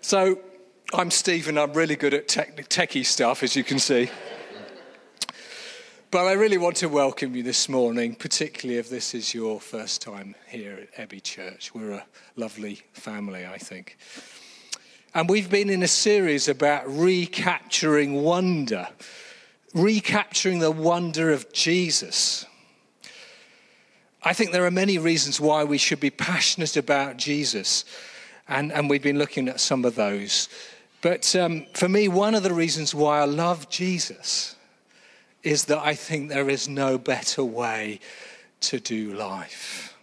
So, I'm Stephen. I'm really good at tech, techie stuff, as you can see. But I really want to welcome you this morning, particularly if this is your first time here at Abbey Church. We're a lovely family, I think. And we've been in a series about recapturing wonder, recapturing the wonder of Jesus. I think there are many reasons why we should be passionate about Jesus, and, and we've been looking at some of those. But um, for me, one of the reasons why I love Jesus is that I think there is no better way to do life.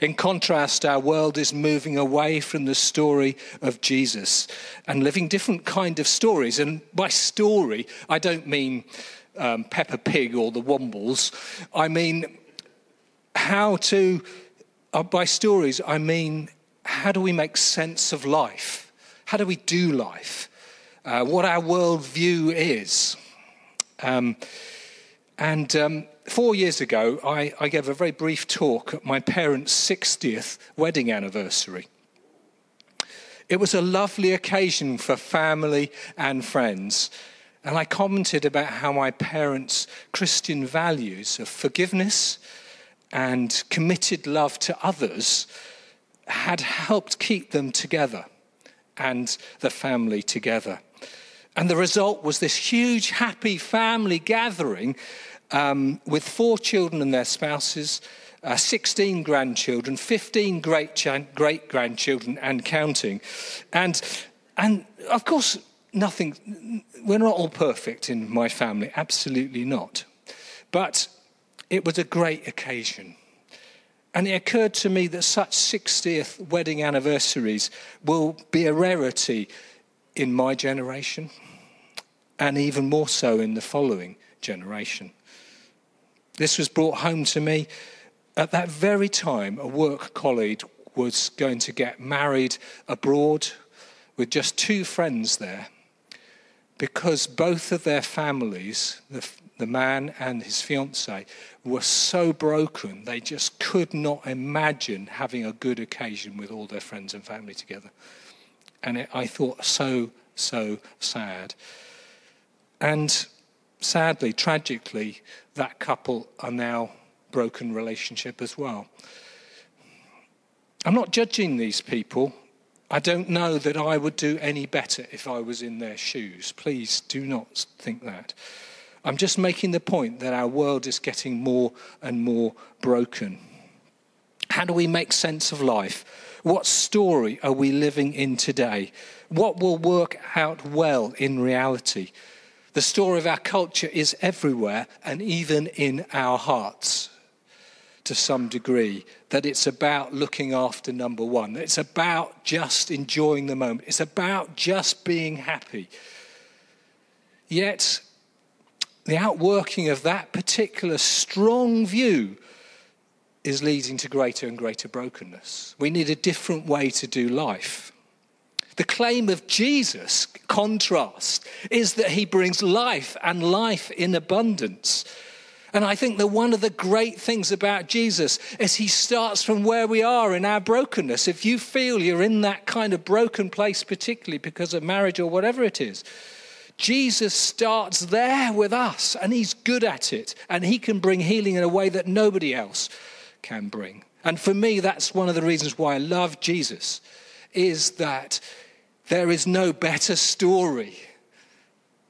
In contrast, our world is moving away from the story of Jesus and living different kind of stories. And by story, I don't mean um, Peppa Pig or the Wombles. I mean how to, uh, by stories, I mean how do we make sense of life? How do we do life? Uh, what our worldview is. Um, and um, four years ago, I, I gave a very brief talk at my parents' 60th wedding anniversary. It was a lovely occasion for family and friends. And I commented about how my parents' Christian values of forgiveness and committed love to others had helped keep them together and the family together. And the result was this huge, happy family gathering um, with four children and their spouses, uh, 16 grandchildren, 15 great, great grandchildren, and counting. And, and of course, nothing, we're not all perfect in my family, absolutely not. But it was a great occasion. And it occurred to me that such 60th wedding anniversaries will be a rarity in my generation and even more so in the following generation. This was brought home to me at that very time. A work colleague was going to get married abroad with just two friends there because both of their families, the, the man and his fiancee, were so broken they just could not imagine having a good occasion with all their friends and family together. And it, I thought, so, so sad. And sadly, tragically, that couple are now broken relationship as well. I'm not judging these people. I don't know that I would do any better if I was in their shoes. Please do not think that. I'm just making the point that our world is getting more and more broken. How do we make sense of life? What story are we living in today? What will work out well in reality? The story of our culture is everywhere and even in our hearts to some degree. That it's about looking after number one. It's about just enjoying the moment. It's about just being happy. Yet, the outworking of that particular strong view is leading to greater and greater brokenness. We need a different way to do life. The claim of Jesus, contrast, is that he brings life and life in abundance. And I think that one of the great things about Jesus is he starts from where we are in our brokenness. If you feel you're in that kind of broken place, particularly because of marriage or whatever it is, Jesus starts there with us and he's good at it and he can bring healing in a way that nobody else can bring. And for me, that's one of the reasons why I love Jesus is that there is no better story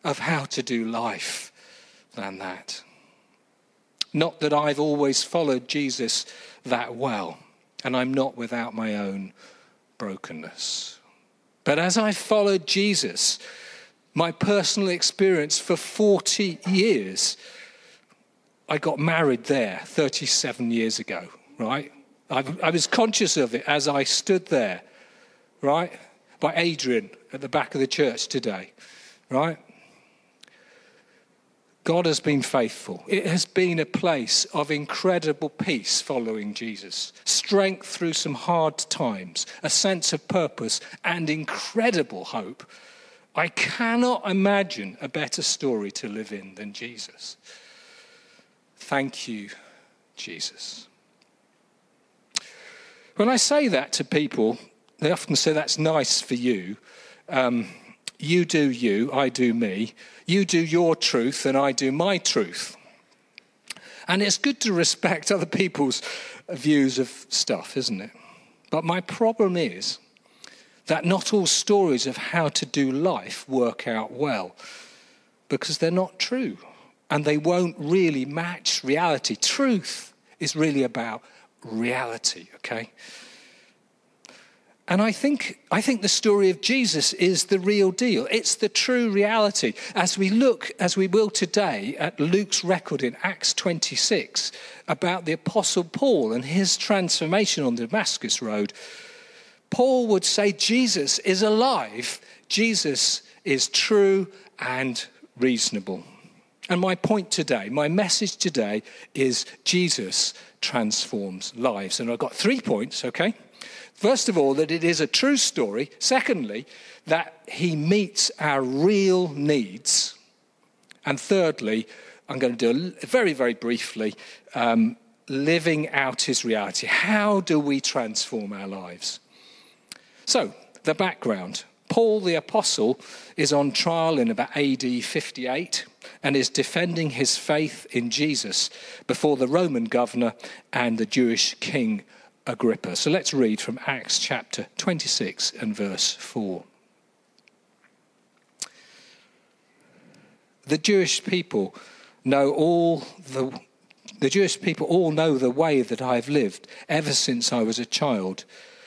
of how to do life than that. Not that I've always followed Jesus that well, and I'm not without my own brokenness. But as I followed Jesus, my personal experience for 40 years, I got married there 37 years ago, right? I, I was conscious of it as I stood there, right? by Adrian at the back of the church today, right? God has been faithful. It has been a place of incredible peace following Jesus, strength through some hard times, a sense of purpose, and incredible hope. I cannot imagine a better story to live in than Jesus. Thank you, Jesus. When I say that to people, they often say that's nice for you. Um, you do you, I do me. You do your truth, and I do my truth. And it's good to respect other people's views of stuff, isn't it? But my problem is that not all stories of how to do life work out well because they're not true and they won't really match reality. Truth is really about reality, okay? And I think, I think the story of Jesus is the real deal. It's the true reality. As we look, as we will today, at Luke's record in Acts 26 about the Apostle Paul and his transformation on the Damascus Road, Paul would say Jesus is alive, Jesus is true and reasonable. And my point today, my message today is Jesus transforms lives. And I've got three points, okay? First of all, that it is a true story. Secondly, that he meets our real needs. And thirdly, I'm going to do very, very briefly um, living out his reality. How do we transform our lives? So, the background Paul the Apostle is on trial in about AD 58 and is defending his faith in Jesus before the Roman governor and the Jewish king Agrippa. So let's read from Acts chapter 26 and verse 4. The Jewish people know all the the Jewish people all know the way that I've lived ever since I was a child,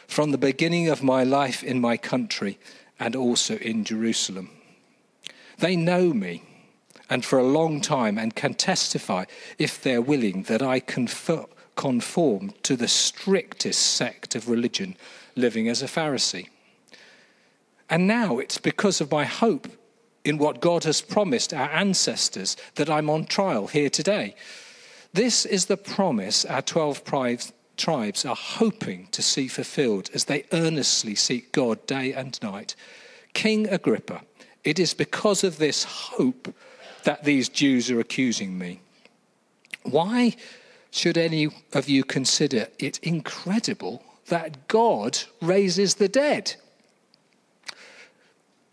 from the beginning of my life in my country and also in Jerusalem. They know me and for a long time and can testify, if they're willing, that I conform to the strictest sect of religion, living as a Pharisee. And now it's because of my hope in what God has promised our ancestors that I'm on trial here today. This is the promise our 12 tribes are hoping to see fulfilled as they earnestly seek God day and night. King Agrippa, it is because of this hope that these Jews are accusing me. Why should any of you consider it incredible that God raises the dead?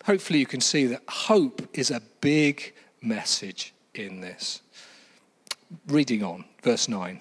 Hopefully, you can see that hope is a big message in this. Reading on, verse 9.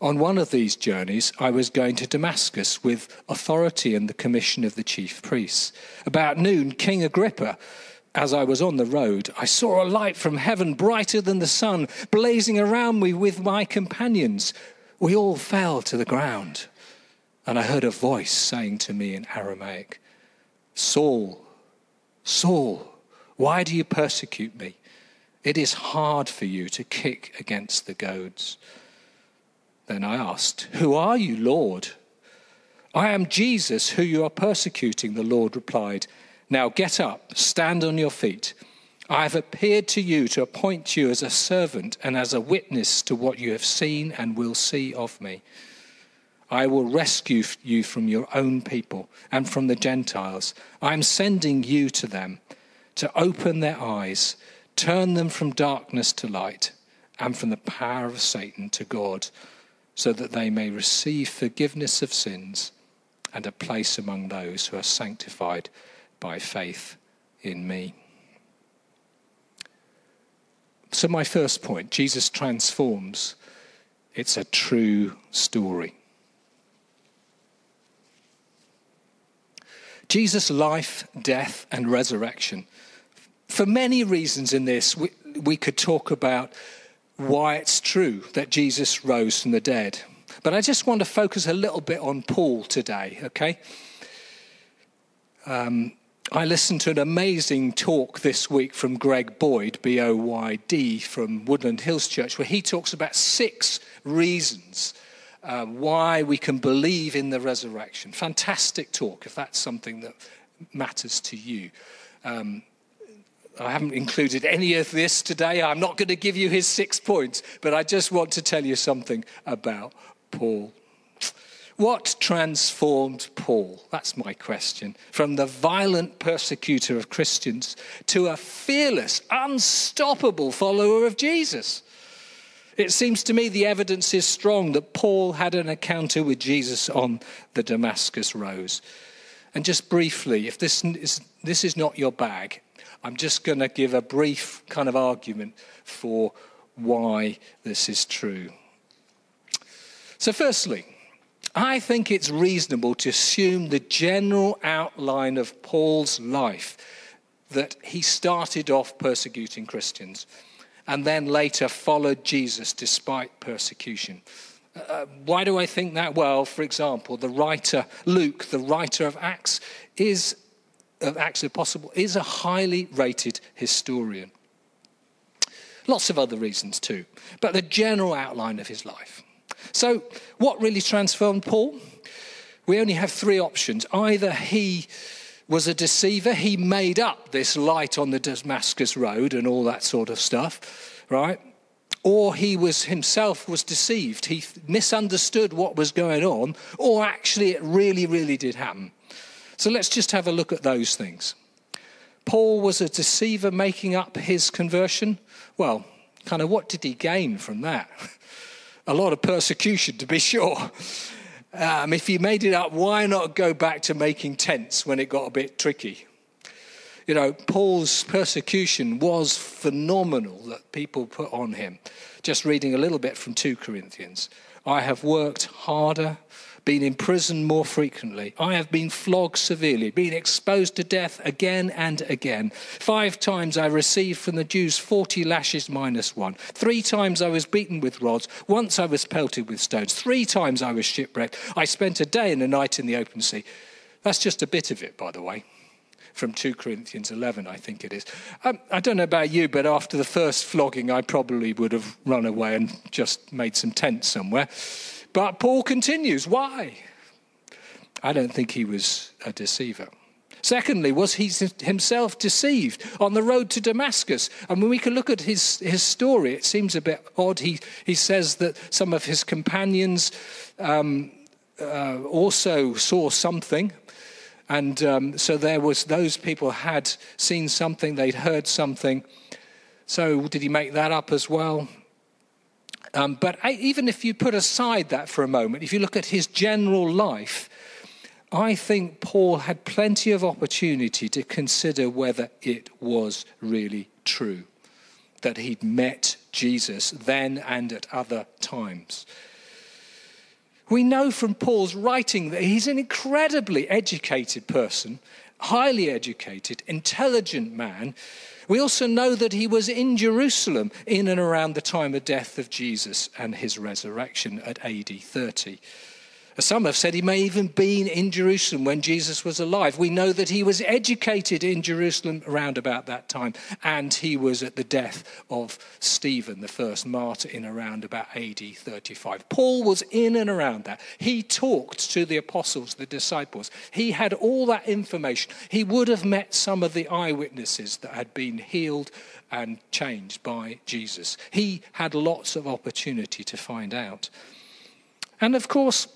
On one of these journeys, I was going to Damascus with authority and the commission of the chief priests. About noon, King Agrippa, as I was on the road, I saw a light from heaven brighter than the sun, blazing around me with my companions. We all fell to the ground, and I heard a voice saying to me in Aramaic, Saul, Saul, why do you persecute me? It is hard for you to kick against the goads. Then I asked, Who are you, Lord? I am Jesus, who you are persecuting, the Lord replied. Now get up, stand on your feet. I have appeared to you to appoint you as a servant and as a witness to what you have seen and will see of me. I will rescue you from your own people and from the Gentiles. I am sending you to them to open their eyes, turn them from darkness to light, and from the power of Satan to God so that they may receive forgiveness of sins and a place among those who are sanctified by faith in me. So, my first point Jesus transforms. It's a true story. Jesus' life, death, and resurrection. For many reasons in this, we, we could talk about why it's true that Jesus rose from the dead. But I just want to focus a little bit on Paul today, okay? Um, I listened to an amazing talk this week from Greg Boyd, B O Y D, from Woodland Hills Church, where he talks about six reasons uh, why we can believe in the resurrection. Fantastic talk, if that's something that matters to you. Um, I haven't included any of this today. I'm not going to give you his six points, but I just want to tell you something about Paul. What transformed Paul? That's my question. From the violent persecutor of Christians to a fearless, unstoppable follower of Jesus. It seems to me the evidence is strong that Paul had an encounter with Jesus on the Damascus Road. And just briefly, if this is, this is not your bag, I'm just going to give a brief kind of argument for why this is true. So, firstly, I think it's reasonable to assume the general outline of Paul's life that he started off persecuting Christians and then later followed Jesus despite persecution. Uh, why do I think that? Well, for example, the writer, Luke, the writer of Acts, is of Acts of Apostles, is a highly rated historian. Lots of other reasons too, but the general outline of his life. So, what really transformed Paul? We only have three options. Either he was a deceiver, he made up this light on the Damascus Road and all that sort of stuff, right? Or he was himself was deceived. He misunderstood what was going on, or actually it really, really did happen. So let's just have a look at those things. Paul was a deceiver making up his conversion. Well, kind of what did he gain from that? a lot of persecution, to be sure. Um, if he made it up, why not go back to making tents when it got a bit tricky? You know, Paul's persecution was phenomenal that people put on him. Just reading a little bit from 2 Corinthians. I have worked harder been in prison more frequently. I have been flogged severely, been exposed to death again and again. Five times I received from the Jews 40 lashes minus one. Three times I was beaten with rods. Once I was pelted with stones. Three times I was shipwrecked. I spent a day and a night in the open sea. That's just a bit of it, by the way from 2 Corinthians 11, I think it is. Um, I don't know about you, but after the first flogging, I probably would have run away and just made some tents somewhere. But Paul continues. Why? I don't think he was a deceiver. Secondly, was he himself deceived on the road to Damascus? And when we can look at his, his story, it seems a bit odd. He, he says that some of his companions um, uh, also saw something. And um, so there was those people had seen something, they'd heard something. So did he make that up as well? Um, but I, even if you put aside that for a moment, if you look at his general life, I think Paul had plenty of opportunity to consider whether it was really true that he'd met Jesus then and at other times. We know from Paul's writing that he's an incredibly educated person, highly educated, intelligent man we also know that he was in Jerusalem in and around the time of death of Jesus and his resurrection at AD 30. Some have said he may even been in Jerusalem when Jesus was alive. We know that he was educated in Jerusalem around about that time, and he was at the death of Stephen, the first martyr, in around about AD 35. Paul was in and around that. He talked to the apostles, the disciples. He had all that information. He would have met some of the eyewitnesses that had been healed and changed by Jesus. He had lots of opportunity to find out. And of course,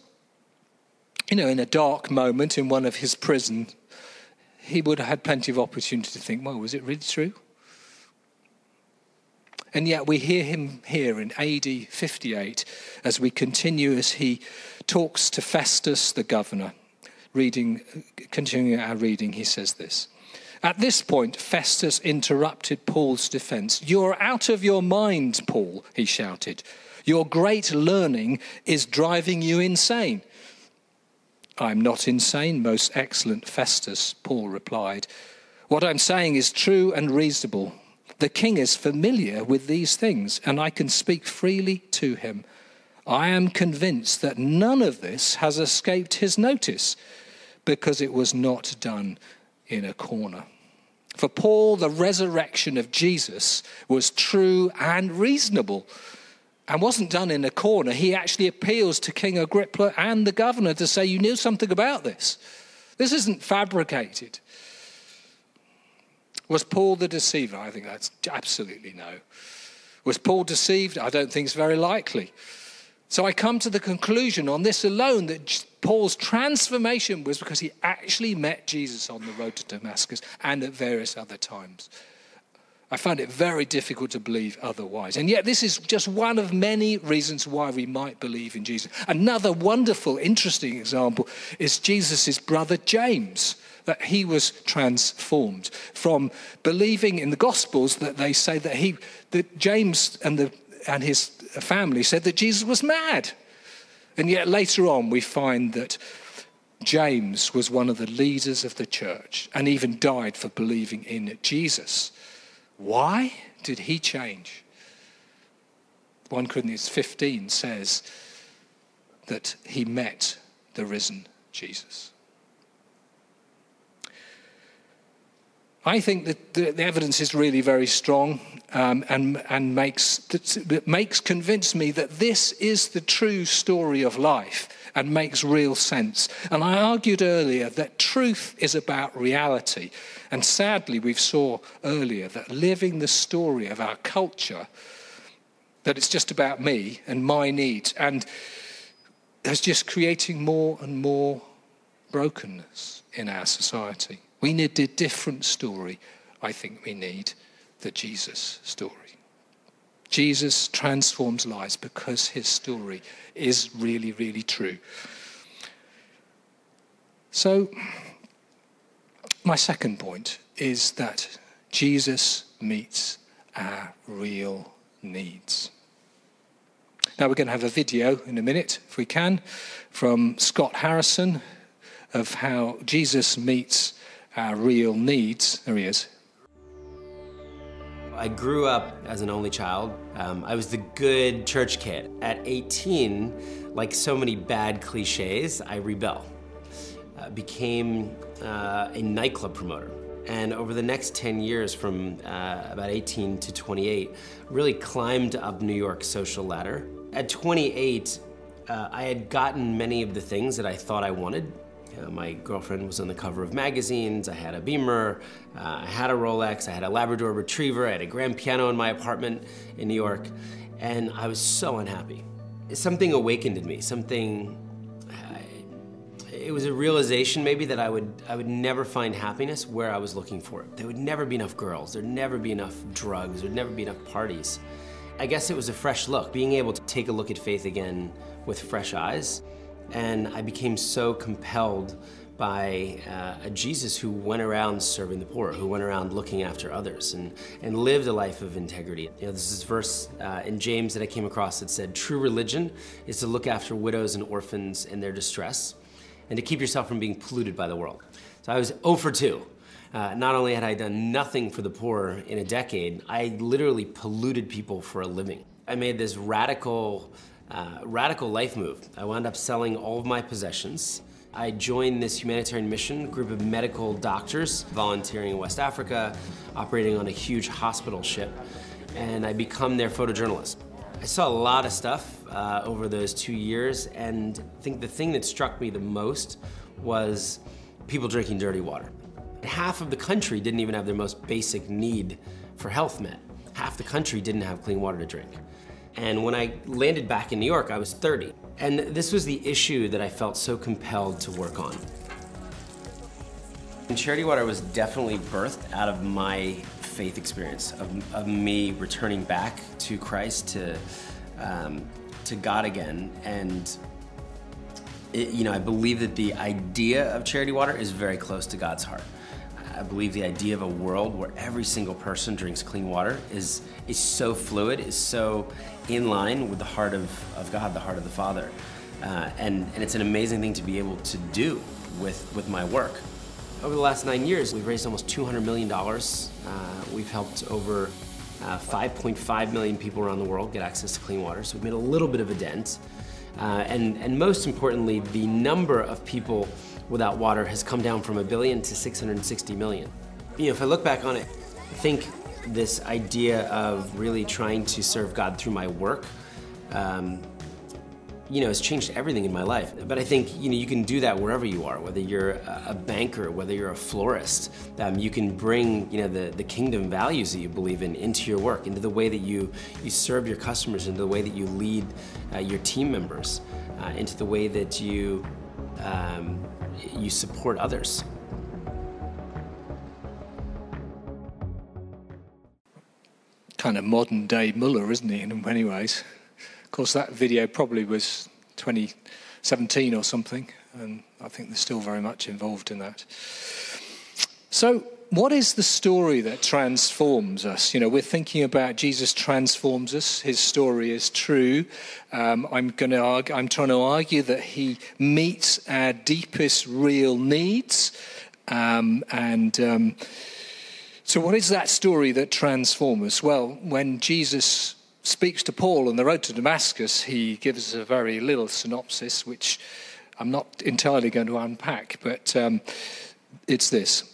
you know, in a dark moment in one of his prisons, he would have had plenty of opportunity to think, well, was it really true? And yet we hear him here in AD 58 as we continue as he talks to Festus, the governor. Reading, continuing our reading, he says this. At this point, Festus interrupted Paul's defense. You're out of your mind, Paul, he shouted. Your great learning is driving you insane. I'm not insane, most excellent Festus, Paul replied. What I'm saying is true and reasonable. The king is familiar with these things, and I can speak freely to him. I am convinced that none of this has escaped his notice because it was not done in a corner. For Paul, the resurrection of Jesus was true and reasonable. And wasn't done in a corner. He actually appeals to King Agrippa and the governor to say, You knew something about this. This isn't fabricated. Was Paul the deceiver? I think that's absolutely no. Was Paul deceived? I don't think it's very likely. So I come to the conclusion on this alone that Paul's transformation was because he actually met Jesus on the road to Damascus and at various other times. I find it very difficult to believe otherwise. And yet, this is just one of many reasons why we might believe in Jesus. Another wonderful, interesting example is Jesus' brother James, that he was transformed from believing in the Gospels that they say that he, that James and, the, and his family said that Jesus was mad. And yet, later on, we find that James was one of the leaders of the church and even died for believing in Jesus. Why did he change? 1 Corinthians 15 says that he met the risen Jesus. I think that the, the evidence is really very strong um, and, and makes, makes convince me that this is the true story of life and makes real sense. And I argued earlier that truth is about reality. And sadly, we saw earlier that living the story of our culture, that it's just about me and my needs, and is just creating more and more brokenness in our society. We need a different story. I think we need the Jesus story. Jesus transforms lives because his story is really, really true. So, my second point is that Jesus meets our real needs. Now, we're going to have a video in a minute, if we can, from Scott Harrison of how Jesus meets our real needs. There he is. I grew up as an only child. Um, I was the good church kid. At 18, like so many bad cliches, I rebel. Uh, became uh, a nightclub promoter. And over the next 10 years, from uh, about 18 to 28, really climbed up New York's social ladder. At 28, uh, I had gotten many of the things that I thought I wanted know, my girlfriend was on the cover of magazines. I had a Beamer. Uh, I had a Rolex. I had a Labrador Retriever. I had a grand piano in my apartment in New York. And I was so unhappy. Something awakened in me. Something. Uh, it was a realization maybe that I would I would never find happiness where I was looking for it. There would never be enough girls. There'd never be enough drugs. There'd never be enough parties. I guess it was a fresh look, being able to take a look at faith again with fresh eyes and I became so compelled by uh, a Jesus who went around serving the poor, who went around looking after others, and, and lived a life of integrity. You know, this is verse uh, in James that I came across that said, True religion is to look after widows and orphans in their distress, and to keep yourself from being polluted by the world. So I was 0 for 2. Uh, not only had I done nothing for the poor in a decade, I literally polluted people for a living. I made this radical uh, radical life move. I wound up selling all of my possessions. I joined this humanitarian mission, group of medical doctors volunteering in West Africa, operating on a huge hospital ship, and I become their photojournalist. I saw a lot of stuff uh, over those two years, and I think the thing that struck me the most was people drinking dirty water. Half of the country didn't even have their most basic need for health met. Half the country didn't have clean water to drink. And when I landed back in New York, I was 30. And this was the issue that I felt so compelled to work on. And Charity Water was definitely birthed out of my faith experience, of, of me returning back to Christ, to, um, to God again. And it, you know, I believe that the idea of Charity Water is very close to God's heart. I believe the idea of a world where every single person drinks clean water is, is so fluid, is so in line with the heart of, of God, the heart of the Father. Uh, and, and it's an amazing thing to be able to do with, with my work. Over the last nine years, we've raised almost $200 million. Uh, we've helped over uh, 5.5 million people around the world get access to clean water, so we've made a little bit of a dent. Uh, and, and most importantly, the number of people without water has come down from a billion to 660 million. You know, if I look back on it, I think this idea of really trying to serve God through my work um, you know, has changed everything in my life. But I think, you know, you can do that wherever you are, whether you're a banker, whether you're a florist. Um, you can bring, you know, the, the kingdom values that you believe in into your work, into the way that you, you serve your customers, into the way that you lead uh, your team members, uh, into the way that you, um, you support others. Kind of modern day Muller, isn't he, in many ways? Of course, that video probably was 2017 or something, and I think they're still very much involved in that. So, what is the story that transforms us? You know, we're thinking about Jesus transforms us. His story is true. Um, I'm going to argue, I'm trying to argue that he meets our deepest real needs, um, and um, so what is that story that transforms us? Well, when Jesus speaks to Paul on the road to Damascus, he gives a very little synopsis, which I'm not entirely going to unpack, but um, it's this.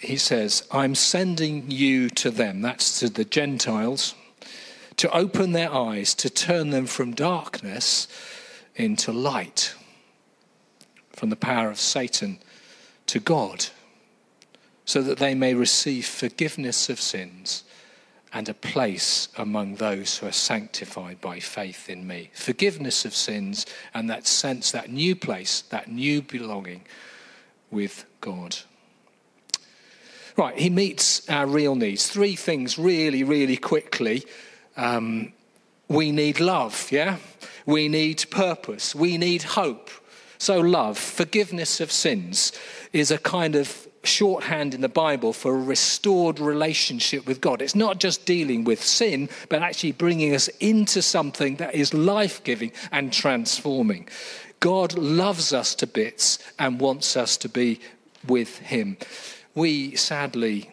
He says, I'm sending you to them, that's to the Gentiles, to open their eyes, to turn them from darkness into light, from the power of Satan to God, so that they may receive forgiveness of sins and a place among those who are sanctified by faith in me. Forgiveness of sins and that sense, that new place, that new belonging with God. Right, he meets our real needs. Three things really, really quickly. Um, we need love, yeah? We need purpose. We need hope. So, love, forgiveness of sins, is a kind of shorthand in the Bible for a restored relationship with God. It's not just dealing with sin, but actually bringing us into something that is life giving and transforming. God loves us to bits and wants us to be with Him. We sadly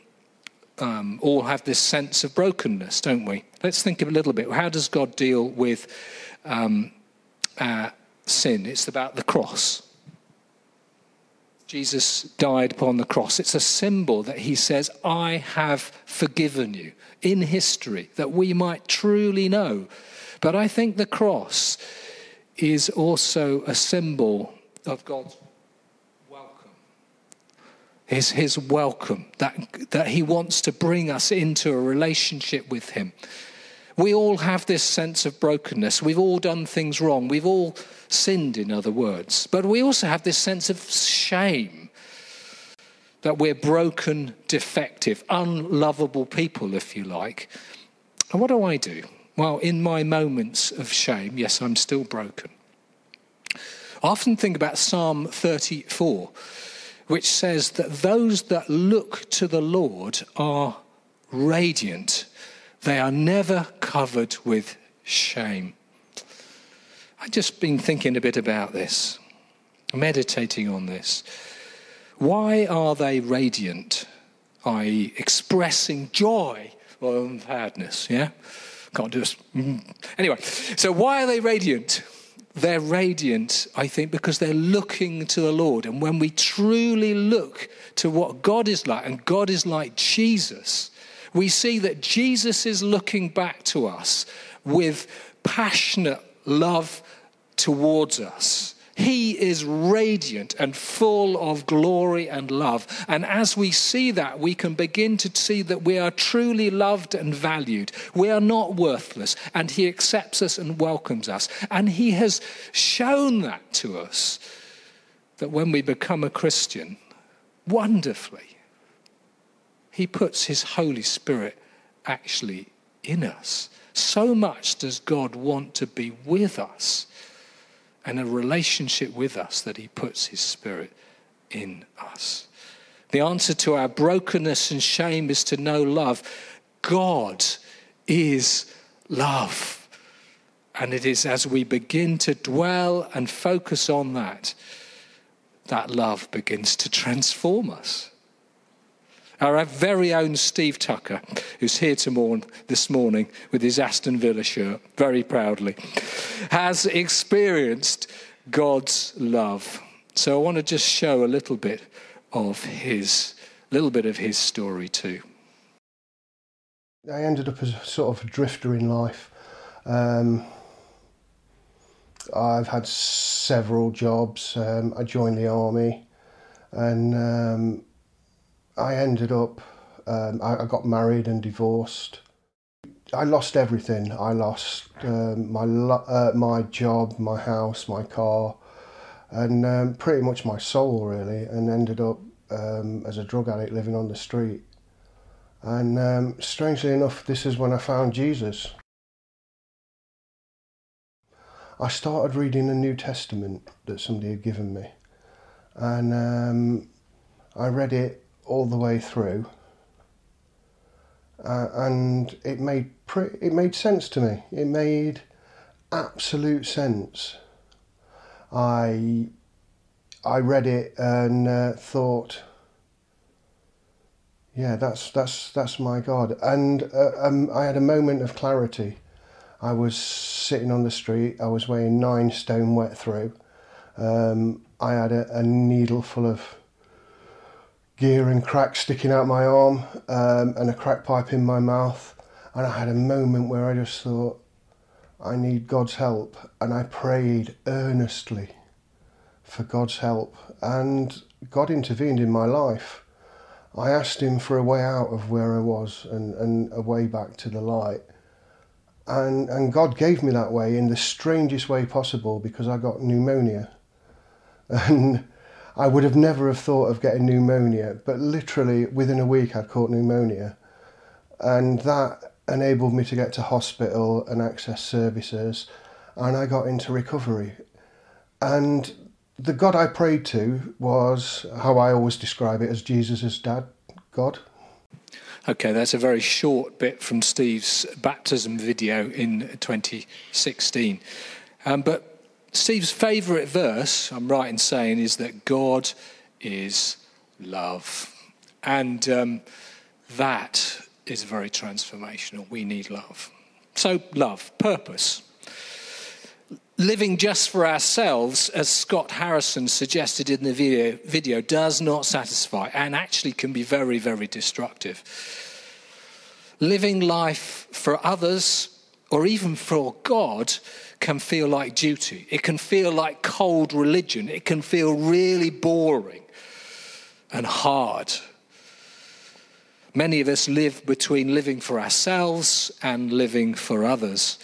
um, all have this sense of brokenness, don't we? Let's think a little bit. How does God deal with um, sin? It's about the cross. Jesus died upon the cross. It's a symbol that he says, I have forgiven you in history, that we might truly know. But I think the cross is also a symbol of God's welcome. Is his welcome, that, that he wants to bring us into a relationship with him. We all have this sense of brokenness. We've all done things wrong. We've all sinned, in other words. But we also have this sense of shame that we're broken, defective, unlovable people, if you like. And what do I do? Well, in my moments of shame, yes, I'm still broken. I often think about Psalm 34, which says that those that look to the Lord are radiant they are never covered with shame. I've just been thinking a bit about this, meditating on this. Why are they radiant? I.e., expressing joy or sadness, yeah? Can't do this. Mm. Anyway, so why are they radiant? They're radiant, I think, because they're looking to the Lord. And when we truly look to what God is like, and God is like Jesus, we see that Jesus is looking back to us with passionate love towards us. He is radiant and full of glory and love. And as we see that, we can begin to see that we are truly loved and valued. We are not worthless, and He accepts us and welcomes us. And He has shown that to us that when we become a Christian, wonderfully, he puts His Holy Spirit actually in us. So much does God want to be with us and a relationship with us that He puts His Spirit in us. The answer to our brokenness and shame is to know love. God is love. And it is as we begin to dwell and focus on that, that love begins to transform us. Our very own Steve Tucker, who's here to this morning with his Aston Villa shirt, very proudly, has experienced God's love. So I want to just show a little bit of his, little bit of his story too. I ended up as a sort of drifter in life. Um, I've had several jobs. Um, I joined the army, and um, I ended up. Um, I, I, got married and divorced. I lost everything. I lost um, my uh, my job, my house, my car, and um, pretty much my soul really. And ended up um, as a drug addict living on the street. And strangely enough, this is when I found Jesus. I started reading a New Testament that somebody had given me, and um, I read it all the way through, uh, and it made pre- it made sense to me. It made absolute sense. I I read it and uh, thought, yeah, that's that's that's my God, and uh, um, I had a moment of clarity I was sitting on the street. I was weighing nine stone wet through. Um, I had a, a, needle full of gear and crack sticking out my arm um, and a crack pipe in my mouth. And I had a moment where I just thought, I need God's help. And I prayed earnestly for God's help. And God intervened in my life. I asked Him for a way out of where I was and, and a way back to the light and and God gave me that way in the strangest way possible because I got pneumonia, and I would have never have thought of getting pneumonia, but literally within a week I'd caught pneumonia, and that enabled me to get to hospital and access services, and I got into recovery, and the God I prayed to was how I always describe it as Jesus' dad, God. Okay, that's a very short bit from Steve's baptism video in 2016. Um, but Steve's favourite verse, I'm right in saying, is that God is love. And um, that is very transformational. We need love. So, love, purpose living just for ourselves, as Scott Harrison suggested in the video, video, does not satisfy and actually can be very, very destructive. Living life for others or even for God can feel like duty. It can feel like cold religion. It can feel really boring and hard. Many of us live between living for ourselves and living for others.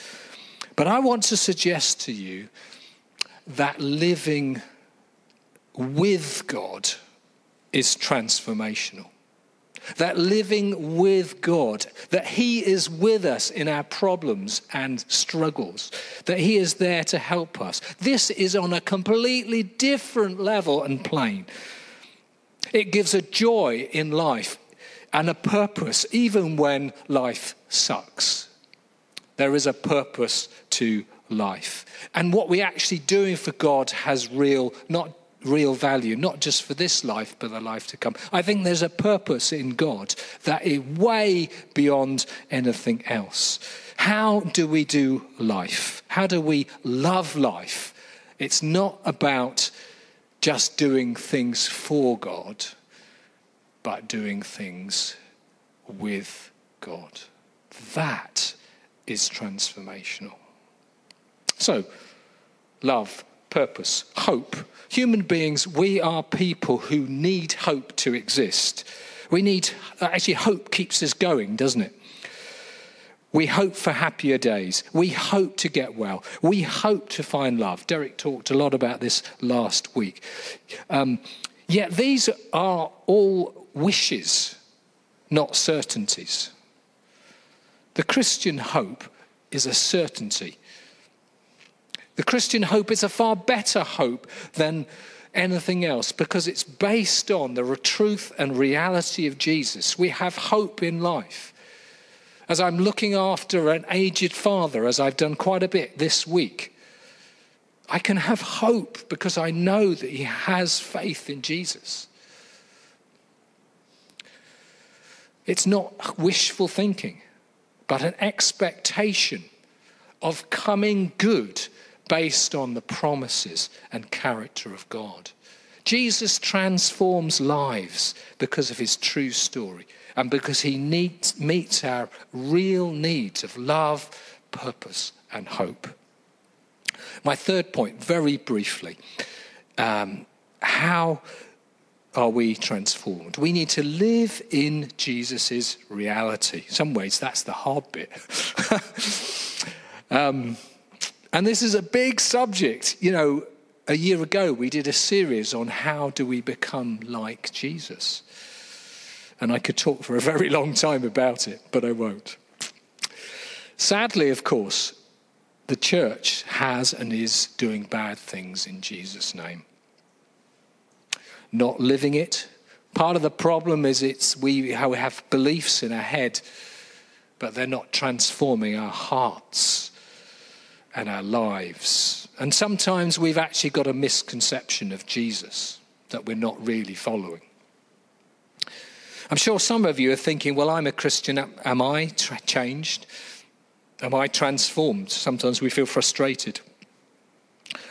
But I want to suggest to you that living with God is transformational. That living with God, that He is with us in our problems and struggles, that He is there to help us. This is on a completely different level and plane. It gives a joy in life and a purpose, even when life sucks. There is a purpose to life. And what we're actually doing for God has real, not real value, not just for this life, but the life to come. I think there's a purpose in God that is way beyond anything else. How do we do life? How do we love life? It's not about just doing things for God, but doing things with God. That is transformational. So, love, purpose, hope. Human beings, we are people who need hope to exist. We need, actually, hope keeps us going, doesn't it? We hope for happier days. We hope to get well. We hope to find love. Derek talked a lot about this last week. Um, yet these are all wishes, not certainties. The Christian hope is a certainty. The Christian hope is a far better hope than anything else because it's based on the truth and reality of Jesus. We have hope in life. As I'm looking after an aged father, as I've done quite a bit this week, I can have hope because I know that he has faith in Jesus. It's not wishful thinking but an expectation of coming good based on the promises and character of God. Jesus transforms lives because of his true story and because he needs, meets our real needs of love, purpose, and hope. My third point, very briefly um, how are we transformed? We need to live in Jesus' reality. In some ways, that's the hard bit. um, and this is a big subject. You know, a year ago, we did a series on how do we become like Jesus. And I could talk for a very long time about it, but I won't. Sadly, of course, the church has and is doing bad things in Jesus' name. Not living it. Part of the problem is it's we how we have beliefs in our head, but they're not transforming our hearts and our lives. And sometimes we've actually got a misconception of Jesus that we're not really following. I'm sure some of you are thinking, well, I'm a Christian. Am I tra- changed? Am I transformed? Sometimes we feel frustrated.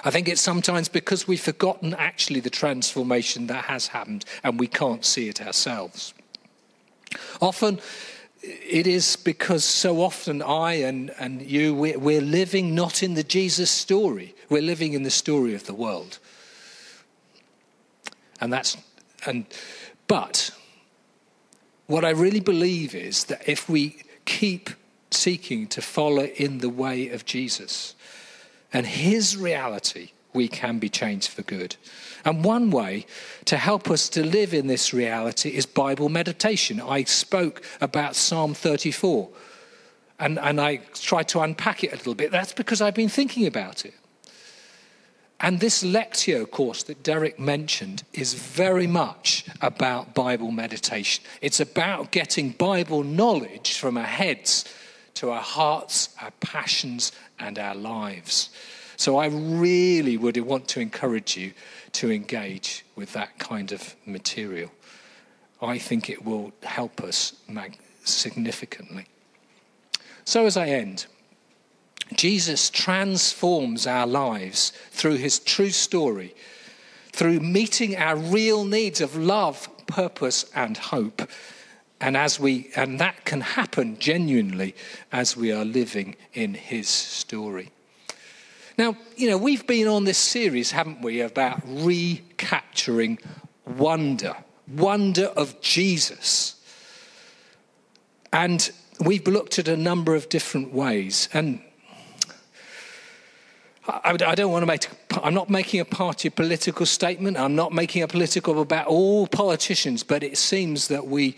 I think it's sometimes because we've forgotten actually the transformation that has happened and we can't see it ourselves. Often it is because so often I and, and you, we're, we're living not in the Jesus story, we're living in the story of the world. And that's, and, but what I really believe is that if we keep seeking to follow in the way of Jesus and his reality, we can be changed for good. And one way to help us to live in this reality is Bible meditation. I spoke about Psalm 34 and, and I tried to unpack it a little bit. That's because I've been thinking about it. And this Lectio course that Derek mentioned is very much about Bible meditation. It's about getting Bible knowledge from our heads to our hearts, our passions, and our lives. So I really would want to encourage you to engage with that kind of material. I think it will help us significantly. So, as I end, Jesus transforms our lives through his true story, through meeting our real needs of love, purpose, and hope and as we and that can happen genuinely as we are living in his story now you know we've been on this series haven't we about recapturing wonder wonder of jesus and we've looked at a number of different ways and I, I don't want to make, I'm not making a party political statement. I'm not making a political about all politicians, but it seems that we,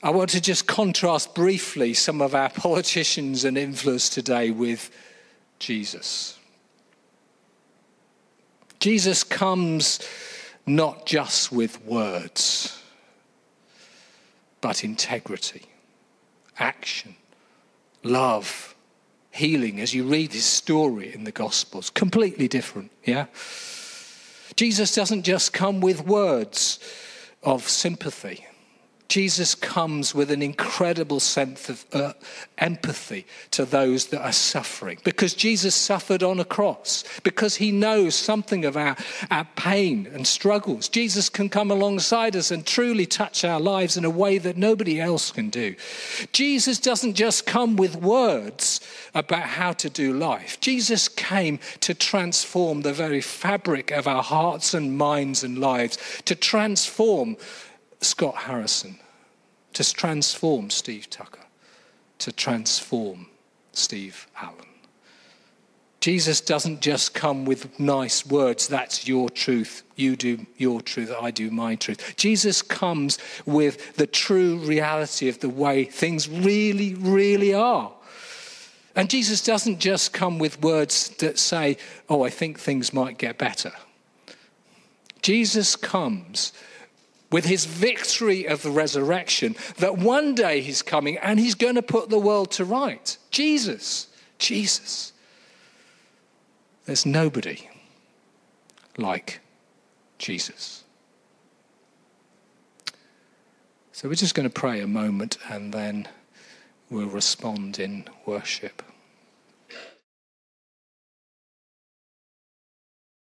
I want to just contrast briefly some of our politicians and influence today with Jesus. Jesus comes not just with words, but integrity, action, love, healing. As you read his story in the Gospels, completely different, yeah? Jesus doesn't just come with words of sympathy Jesus comes with an incredible sense of uh, empathy to those that are suffering because Jesus suffered on a cross, because he knows something of our, our pain and struggles. Jesus can come alongside us and truly touch our lives in a way that nobody else can do. Jesus doesn't just come with words about how to do life, Jesus came to transform the very fabric of our hearts and minds and lives, to transform Scott Harrison, to transform Steve Tucker, to transform Steve Allan. Jesus doesn't just come with nice words, that's your truth, you do your truth, I do my truth. Jesus comes with the true reality of the way things really, really are. And Jesus doesn't just come with words that say, oh, I think things might get better. Jesus comes with his victory of the resurrection, that one day he's coming and he's going to put the world to right. Jesus, Jesus. There's nobody like Jesus. So we're just going to pray a moment and then we'll respond in worship.